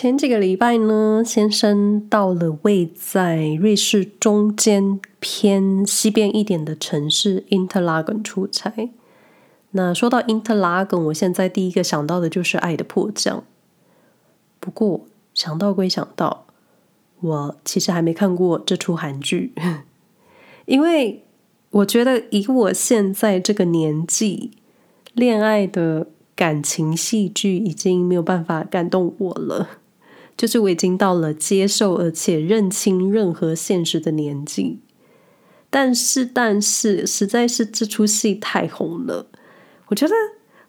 前几个礼拜呢，先生到了位在瑞士中间偏西边一点的城市 Interlaken 出差。那说到 Interlaken，我现在第一个想到的就是《爱的迫降》。不过想到归想到，我其实还没看过这出韩剧，因为我觉得以我现在这个年纪，恋爱的感情戏剧已经没有办法感动我了。就是我已经到了接受而且认清任何现实的年纪，但是但是实在是这出戏太红了，我觉得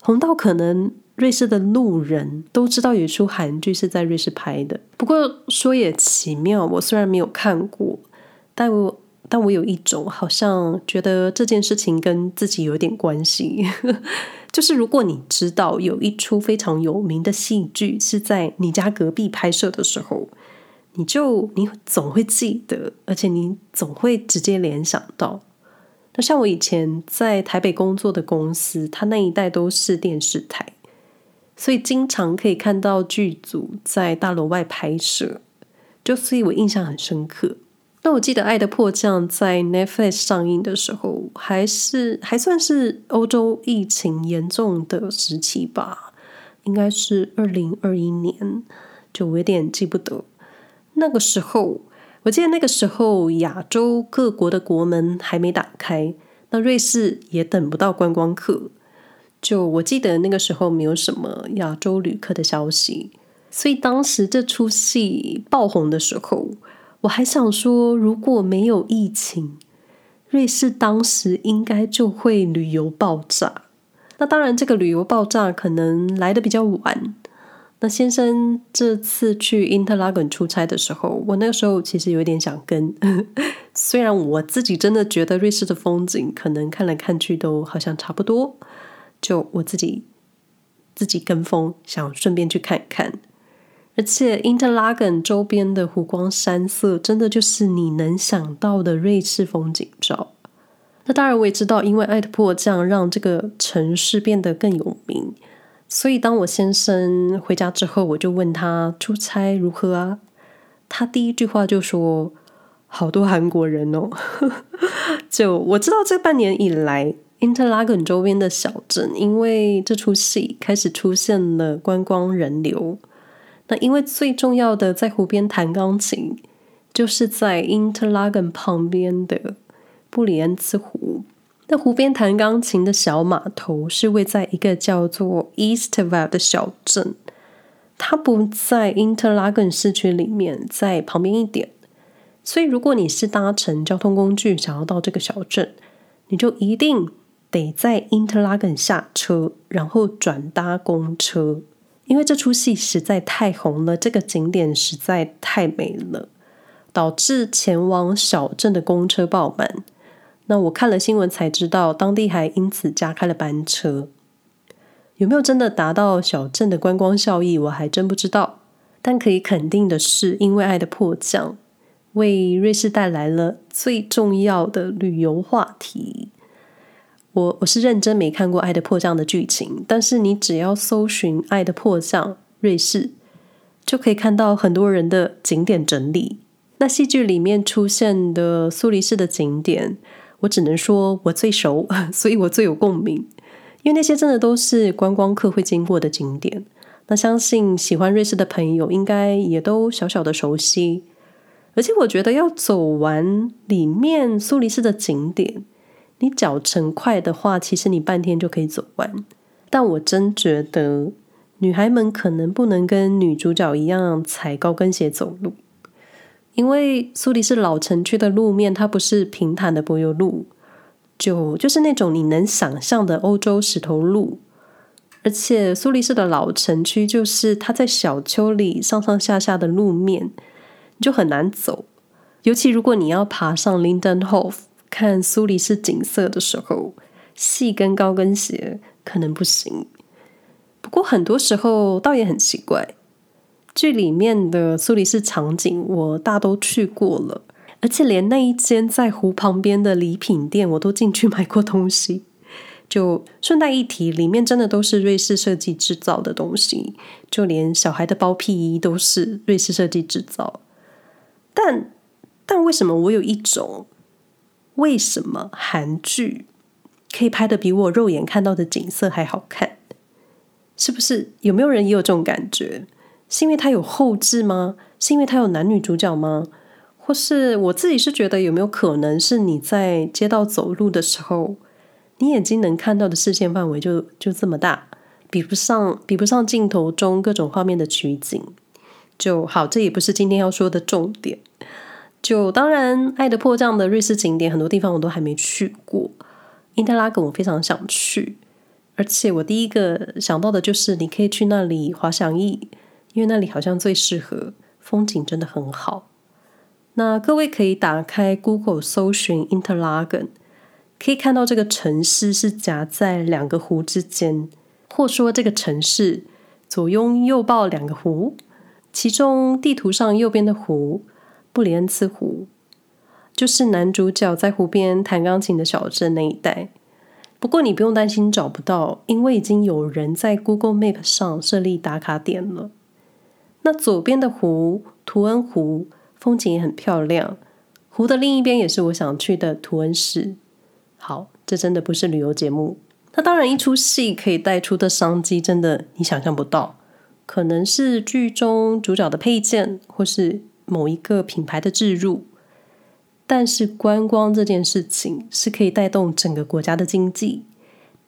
红到可能瑞士的路人都知道有一出韩剧是在瑞士拍的。不过说也奇妙，我虽然没有看过，但我但我有一种好像觉得这件事情跟自己有点关系。就是如果你知道有一出非常有名的戏剧是在你家隔壁拍摄的时候，你就你总会记得，而且你总会直接联想到。那像我以前在台北工作的公司，它那一带都是电视台，所以经常可以看到剧组在大楼外拍摄，就所以我印象很深刻。那我记得《爱的迫降》在 Netflix 上映的时候，还是还算是欧洲疫情严重的时期吧，应该是二零二一年，就我有点记不得。那个时候，我记得那个时候亚洲各国的国门还没打开，那瑞士也等不到观光客。就我记得那个时候没有什么亚洲旅客的消息，所以当时这出戏爆红的时候。我还想说，如果没有疫情，瑞士当时应该就会旅游爆炸。那当然，这个旅游爆炸可能来得比较晚。那先生这次去 Interlaken 出差的时候，我那个时候其实有点想跟，虽然我自己真的觉得瑞士的风景可能看来看去都好像差不多，就我自己自己跟风，想顺便去看看。而且，Interlaken 周边的湖光山色，真的就是你能想到的瑞士风景照。那当然，我也知道，因为《艾特破这样》让这个城市变得更有名。所以，当我先生回家之后，我就问他出差如何啊？他第一句话就说：“好多韩国人哦。”就我知道，这半年以来，Interlaken 周边的小镇，因为这出戏开始出现了观光人流。那因为最重要的，在湖边弹钢琴，就是在 Interlaken 旁边的布里恩茨湖。那湖边弹钢琴的小码头是位在一个叫做 Eastwell 的小镇，它不在 Interlaken 市区里面，在旁边一点。所以，如果你是搭乘交通工具想要到这个小镇，你就一定得在 Interlaken 下车，然后转搭公车。因为这出戏实在太红了，这个景点实在太美了，导致前往小镇的公车爆满。那我看了新闻才知道，当地还因此加开了班车。有没有真的达到小镇的观光效益，我还真不知道。但可以肯定的是，因为《爱的迫降》为瑞士带来了最重要的旅游话题。我我是认真没看过《爱的迫降》的剧情，但是你只要搜寻《爱的迫降》瑞士，就可以看到很多人的景点整理。那戏剧里面出现的苏黎世的景点，我只能说我最熟，所以我最有共鸣，因为那些真的都是观光客会经过的景点。那相信喜欢瑞士的朋友应该也都小小的熟悉，而且我觉得要走完里面苏黎世的景点。你脚程快的话，其实你半天就可以走完。但我真觉得，女孩们可能不能跟女主角一样踩高跟鞋走路，因为苏黎世老城区的路面它不是平坦的柏油路，就就是那种你能想象的欧洲石头路。而且苏黎世的老城区就是它在小丘里上上下下的路面就很难走，尤其如果你要爬上 Lindenhof。看苏黎世景色的时候，细跟高跟鞋可能不行。不过很多时候倒也很奇怪，剧里面的苏黎世场景我大都去过了，而且连那一间在湖旁边的礼品店我都进去买过东西。就顺带一提，里面真的都是瑞士设计制造的东西，就连小孩的包屁衣都是瑞士设计制造。但但为什么我有一种，为什么韩剧可以拍得比我肉眼看到的景色还好看？是不是？有没有人也有这种感觉？是因为它有后置吗？是因为它有男女主角吗？或是我自己是觉得有没有可能是你在街道走路的时候，你眼睛能看到的视线范围就就这么大，比不上比不上镜头中各种画面的取景，就好。这也不是今天要说的重点。就当然，爱的迫降的瑞士景点很多地方我都还没去过，因特拉根我非常想去，而且我第一个想到的就是你可以去那里滑翔翼，因为那里好像最适合，风景真的很好。那各位可以打开 Google 搜寻因特拉根。可以看到，这个城市是夹在两个湖之间，或说这个城市左拥右抱两个湖。其中地图上右边的湖布里恩茨湖，就是男主角在湖边弹钢琴的小镇那一带。不过你不用担心找不到，因为已经有人在 Google Map 上设立打卡点了。那左边的湖图恩湖风景也很漂亮，湖的另一边也是我想去的图恩市。好，这真的不是旅游节目。那当然，一出戏可以带出的商机，真的你想象不到。可能是剧中主角的配件，或是某一个品牌的置入。但是观光这件事情是可以带动整个国家的经济。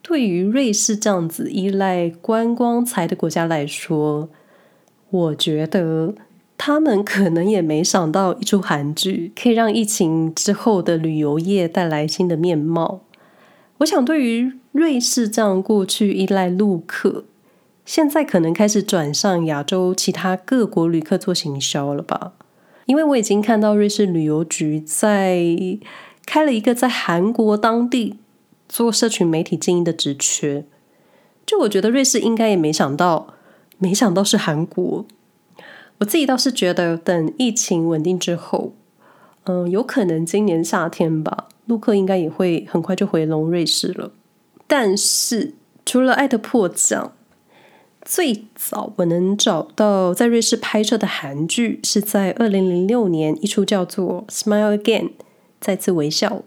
对于瑞士这样子依赖观光财的国家来说，我觉得。他们可能也没想到，一出韩剧可以让疫情之后的旅游业带来新的面貌。我想，对于瑞士这样过去依赖陆客，现在可能开始转向亚洲其他各国旅客做行销了吧？因为我已经看到瑞士旅游局在开了一个在韩国当地做社群媒体经营的职缺。就我觉得，瑞士应该也没想到，没想到是韩国。我自己倒是觉得，等疫情稳定之后，嗯，有可能今年夏天吧，陆客应该也会很快就回笼瑞士了。但是，除了《爱的迫降》，最早我能找到在瑞士拍摄的韩剧，是在二零零六年一出叫做《Smile Again》再次微笑。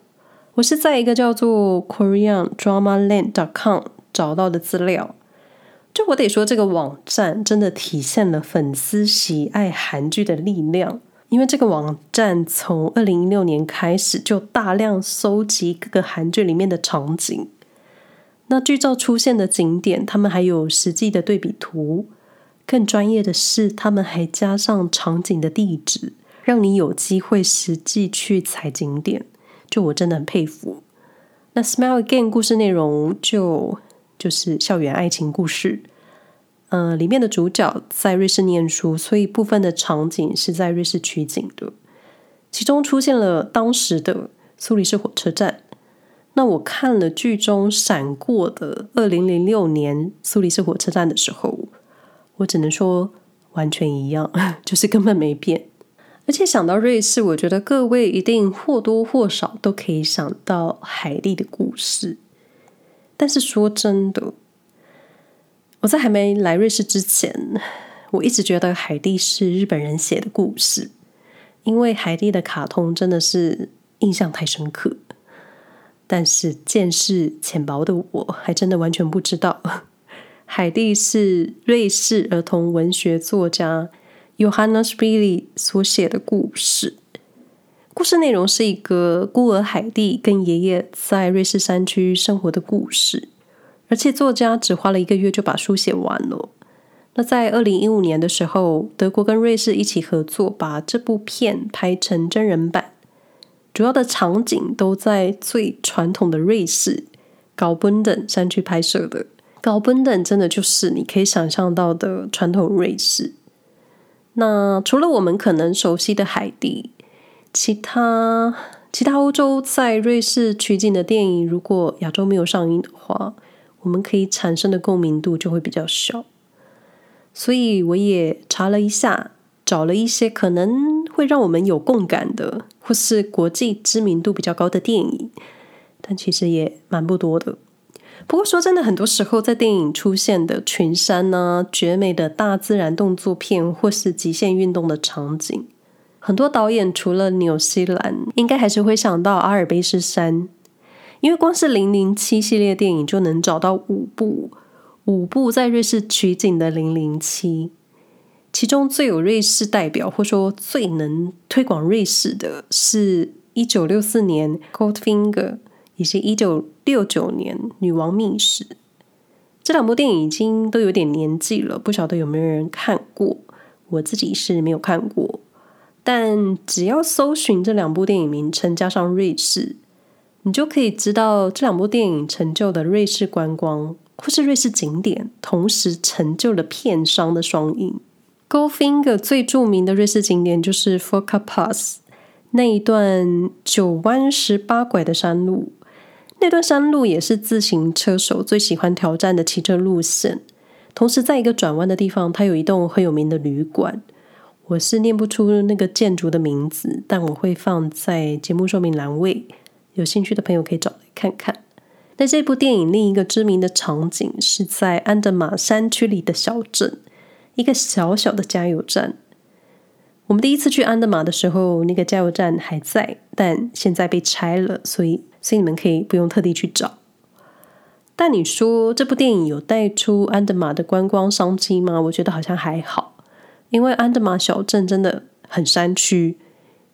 我是在一个叫做 korean drama lan dot com 找到的资料。就我得说，这个网站真的体现了粉丝喜爱韩剧的力量。因为这个网站从二零一六年开始就大量搜集各个韩剧里面的场景，那剧照出现的景点，他们还有实际的对比图。更专业的是，他们还加上场景的地址，让你有机会实际去踩景点。就我真的很佩服。那《Smile Again》故事内容就。就是校园爱情故事，呃，里面的主角在瑞士念书，所以部分的场景是在瑞士取景的。其中出现了当时的苏黎世火车站。那我看了剧中闪过的二零零六年苏黎世火车站的时候，我只能说完全一样，就是根本没变。而且想到瑞士，我觉得各位一定或多或少都可以想到海莉的故事。但是说真的，我在还没来瑞士之前，我一直觉得海蒂是日本人写的故事，因为海蒂的卡通真的是印象太深刻。但是见识浅薄的我还真的完全不知道，海蒂是瑞士儿童文学作家 Johannes Billy 所写的故事。故事内容是一个孤儿海蒂跟爷爷在瑞士山区生活的故事，而且作家只花了一个月就把书写完了。那在二零一五年的时候，德国跟瑞士一起合作，把这部片拍成真人版，主要的场景都在最传统的瑞士高本登山区拍摄的。高本登真的就是你可以想象到的传统瑞士。那除了我们可能熟悉的海蒂。其他其他欧洲在瑞士取景的电影，如果亚洲没有上映的话，我们可以产生的共鸣度就会比较小。所以我也查了一下，找了一些可能会让我们有共感的，或是国际知名度比较高的电影，但其实也蛮不多的。不过说真的，很多时候在电影出现的群山呢、绝美的大自然动作片，或是极限运动的场景，很多导演除了纽西兰，应该还是会想到阿尔卑斯山，因为光是《零零七》系列电影就能找到五部，五部在瑞士取景的《零零七》，其中最有瑞士代表，或说最能推广瑞士的是一九六四年《Goldfinger》。以及一九六九年《女王秘史》这两部电影已经都有点年纪了，不晓得有没有人看过。我自己是没有看过，但只要搜寻这两部电影名称加上瑞士，你就可以知道这两部电影成就的瑞士观光或是瑞士景点，同时成就了片商的双赢。Goldfinger 最著名的瑞士景点就是 f o r k a Pass 那一段九弯十八拐的山路。那段山路也是自行车手最喜欢挑战的骑车路线。同时，在一个转弯的地方，它有一栋很有名的旅馆。我是念不出那个建筑的名字，但我会放在节目说明栏位，有兴趣的朋友可以找来看看。那这部电影另一个知名的场景是在安德玛山区里的小镇，一个小小的加油站。我们第一次去安德玛的时候，那个加油站还在，但现在被拆了，所以。所以你们可以不用特地去找。但你说这部电影有带出安德玛的观光商机吗？我觉得好像还好，因为安德玛小镇真的很山区，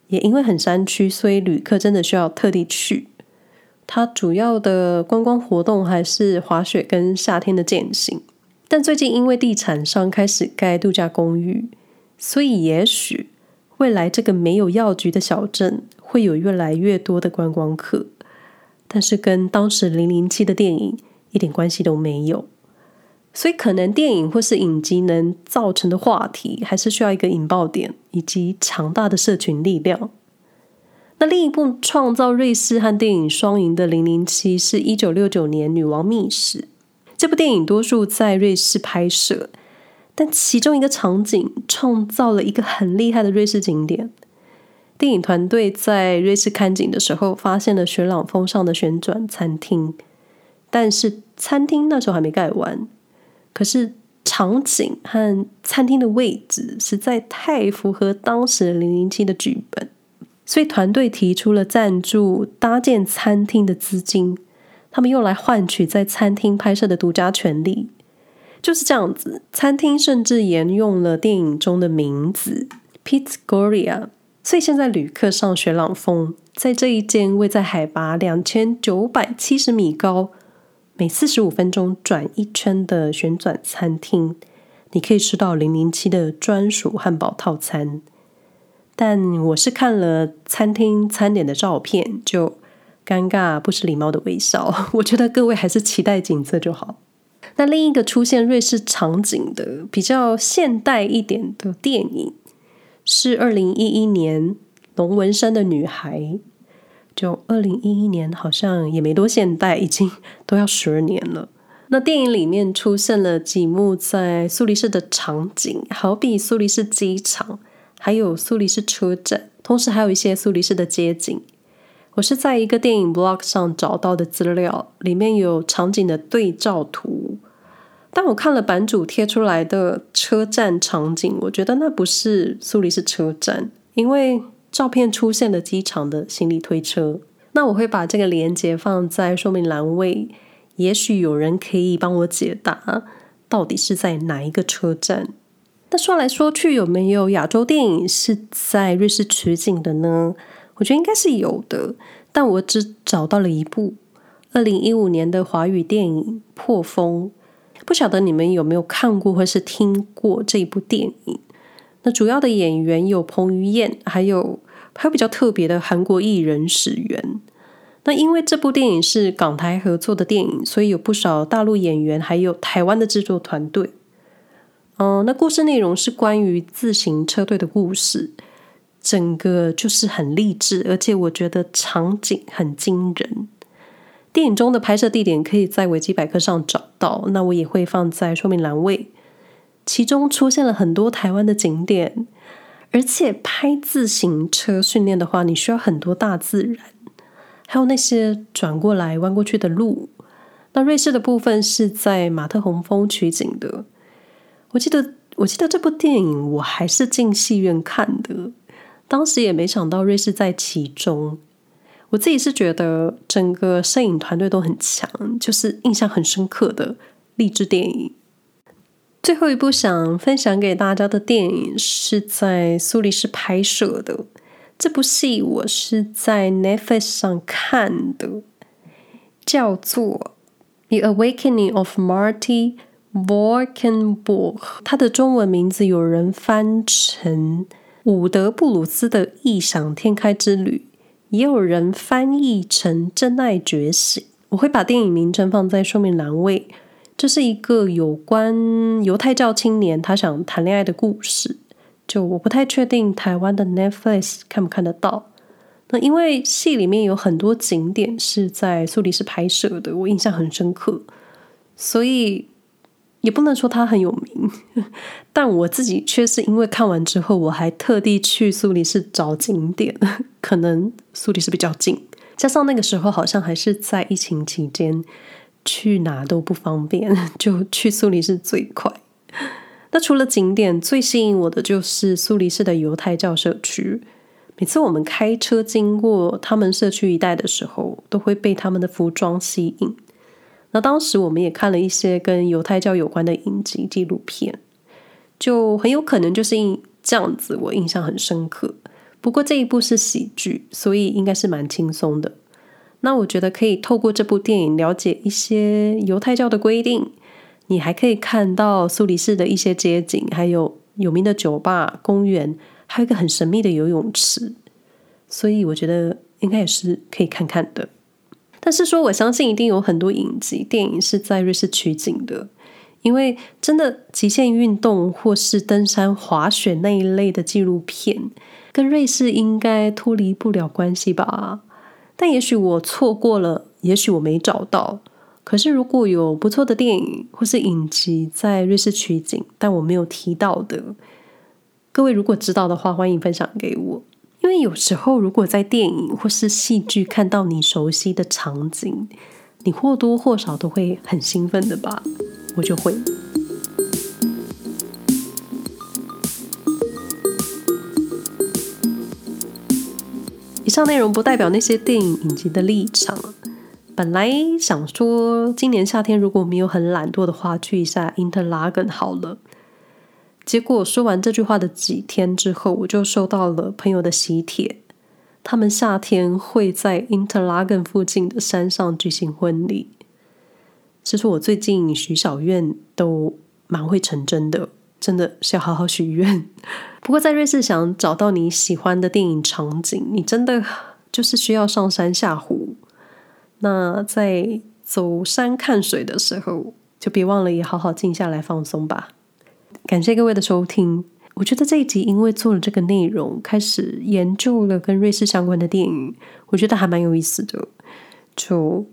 也因为很山区，所以旅客真的需要特地去。它主要的观光活动还是滑雪跟夏天的健行。但最近因为地产商开始盖度假公寓，所以也许未来这个没有药局的小镇会有越来越多的观光客。但是跟当时《零零七》的电影一点关系都没有，所以可能电影或是影集能造成的话题，还是需要一个引爆点以及强大的社群力量。那另一部创造瑞士和电影双赢的《零零七》是一九六九年《女王秘史》。这部电影多数在瑞士拍摄，但其中一个场景创造了一个很厉害的瑞士景点。电影团队在瑞士看景的时候，发现了雪朗峰上的旋转餐厅，但是餐厅那时候还没盖完。可是场景和餐厅的位置实在太符合当时零零七的剧本，所以团队提出了赞助搭建餐厅的资金，他们用来换取在餐厅拍摄的独家权利。就是这样子，餐厅甚至沿用了电影中的名字 Pizzgoria。所以现在旅客上雪朗峰，在这一间位在海拔两千九百七十米高、每四十五分钟转一圈的旋转餐厅，你可以吃到零零七的专属汉堡套餐。但我是看了餐厅餐点的照片，就尴尬不失礼貌的微笑。我觉得各位还是期待景色就好。那另一个出现瑞士场景的比较现代一点的电影。是二零一一年龙纹身的女孩，就二零一一年好像也没多现代，已经都要十二年了。那电影里面出现了几幕在苏黎世的场景，好比苏黎世机场，还有苏黎世车站，同时还有一些苏黎世的街景。我是在一个电影 blog 上找到的资料，里面有场景的对照图。但我看了版主贴出来的车站场景，我觉得那不是苏黎世车站，因为照片出现了机场的行李推车。那我会把这个连接放在说明栏位，也许有人可以帮我解答，到底是在哪一个车站？那说来说去，有没有亚洲电影是在瑞士取景的呢？我觉得应该是有的，但我只找到了一部二零一五年的华语电影《破风》。不晓得你们有没有看过或是听过这一部电影？那主要的演员有彭于晏，还有还有比较特别的韩国艺人史源。那因为这部电影是港台合作的电影，所以有不少大陆演员，还有台湾的制作团队。嗯，那故事内容是关于自行车队的故事，整个就是很励志，而且我觉得场景很惊人。电影中的拍摄地点可以在维基百科上找到，那我也会放在说明栏位。其中出现了很多台湾的景点，而且拍自行车训练的话，你需要很多大自然，还有那些转过来弯过去的路，那瑞士的部分是在马特洪峰取景的。我记得，我记得这部电影我还是进戏院看的，当时也没想到瑞士在其中。我自己是觉得整个摄影团队都很强，就是印象很深刻的励志电影。最后一部想分享给大家的电影是在苏黎世拍摄的。这部戏我是在 Netflix 上看的，叫做《The Awakening of Marty Valkenburg》。它的中文名字有人翻成《伍德布鲁斯的异想天开之旅》。也有人翻译成《真爱觉醒》，我会把电影名称放在说明栏位。这是一个有关犹太教青年他想谈恋爱的故事。就我不太确定台湾的 Netflix 看不看得到。那因为戏里面有很多景点是在苏黎世拍摄的，我印象很深刻，所以。也不能说他很有名，但我自己却是因为看完之后，我还特地去苏黎世找景点，可能苏黎世比较近，加上那个时候好像还是在疫情期间，去哪都不方便，就去苏黎世最快。那除了景点，最吸引我的就是苏黎世的犹太教社区。每次我们开车经过他们社区一带的时候，都会被他们的服装吸引。那当时我们也看了一些跟犹太教有关的影集纪录片，就很有可能就是因这样子，我印象很深刻。不过这一部是喜剧，所以应该是蛮轻松的。那我觉得可以透过这部电影了解一些犹太教的规定，你还可以看到苏黎世的一些街景，还有有名的酒吧、公园，还有一个很神秘的游泳池，所以我觉得应该也是可以看看的。但是说，我相信一定有很多影集、电影是在瑞士取景的，因为真的极限运动或是登山、滑雪那一类的纪录片，跟瑞士应该脱离不了关系吧？但也许我错过了，也许我没找到。可是如果有不错的电影或是影集在瑞士取景，但我没有提到的，各位如果知道的话，欢迎分享给我。因为有时候，如果在电影或是戏剧看到你熟悉的场景，你或多或少都会很兴奋的吧？我就会。以上内容不代表那些电影影集的立场。本来想说，今年夏天如果没有很懒惰的话，去一下 Interlaken 好了。结果说完这句话的几天之后，我就收到了朋友的喜帖，他们夏天会在 Interlaken 附近的山上举行婚礼。其实我最近许小愿都蛮会成真的，真的是要好好许愿。不过在瑞士想找到你喜欢的电影场景，你真的就是需要上山下湖。那在走山看水的时候，就别忘了也好好静下来放松吧。感谢各位的收听。我觉得这一集因为做了这个内容，开始研究了跟瑞士相关的电影，我觉得还蛮有意思的。就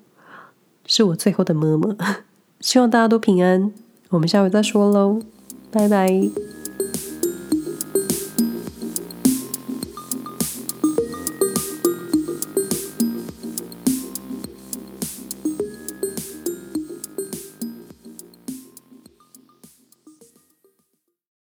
是我最后的么么，希望大家都平安。我们下回再说喽，拜拜。